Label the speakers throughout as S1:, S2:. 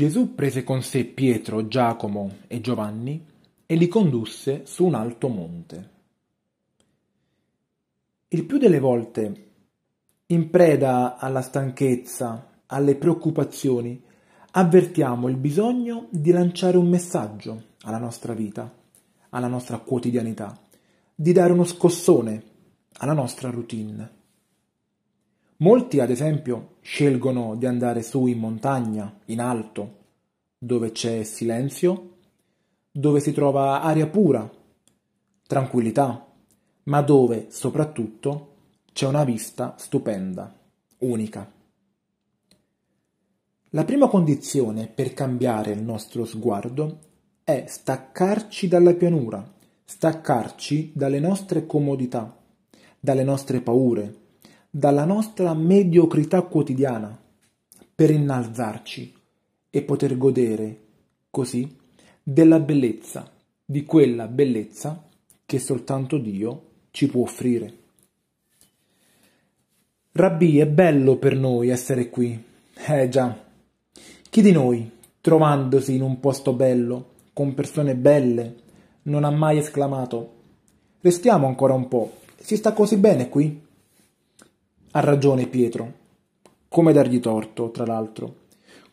S1: Gesù prese con sé Pietro, Giacomo e Giovanni e li condusse su un alto monte. Il più delle volte, in preda alla stanchezza, alle preoccupazioni, avvertiamo il bisogno di lanciare un messaggio alla nostra vita, alla nostra quotidianità, di dare uno scossone alla nostra routine. Molti, ad esempio, scelgono di andare su in montagna, in alto, dove c'è silenzio, dove si trova aria pura, tranquillità, ma dove, soprattutto, c'è una vista stupenda, unica. La prima condizione per cambiare il nostro sguardo è staccarci dalla pianura, staccarci dalle nostre comodità, dalle nostre paure, dalla nostra mediocrità quotidiana per innalzarci e poter godere così della bellezza, di quella bellezza che soltanto Dio ci può offrire. Rabbi, è bello per noi essere qui. Eh già. Chi di noi, trovandosi in un posto bello, con persone belle, non ha mai esclamato Restiamo ancora un po', si sta così bene qui? Ha ragione Pietro. Come dargli torto, tra l'altro.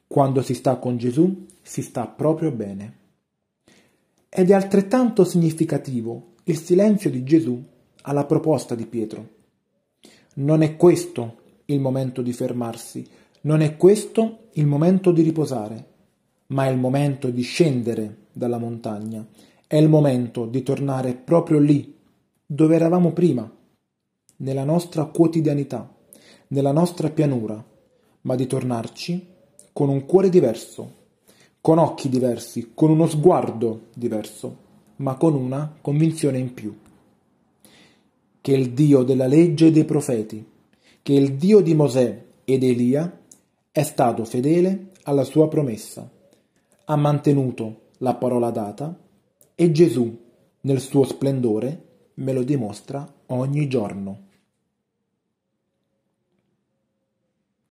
S1: Quando si sta con Gesù, si sta proprio bene. Ed è altrettanto significativo il silenzio di Gesù alla proposta di Pietro. Non è questo il momento di fermarsi, non è questo il momento di riposare, ma è il momento di scendere dalla montagna, è il momento di tornare proprio lì, dove eravamo prima, nella nostra quotidianità, nella nostra pianura, ma di tornarci con un cuore diverso, con occhi diversi, con uno sguardo diverso, ma con una convinzione in più. Che il Dio della legge e dei profeti, che il Dio di Mosè ed Elia è stato fedele alla sua promessa, ha mantenuto la parola data e Gesù, nel suo splendore, me lo dimostra ogni giorno.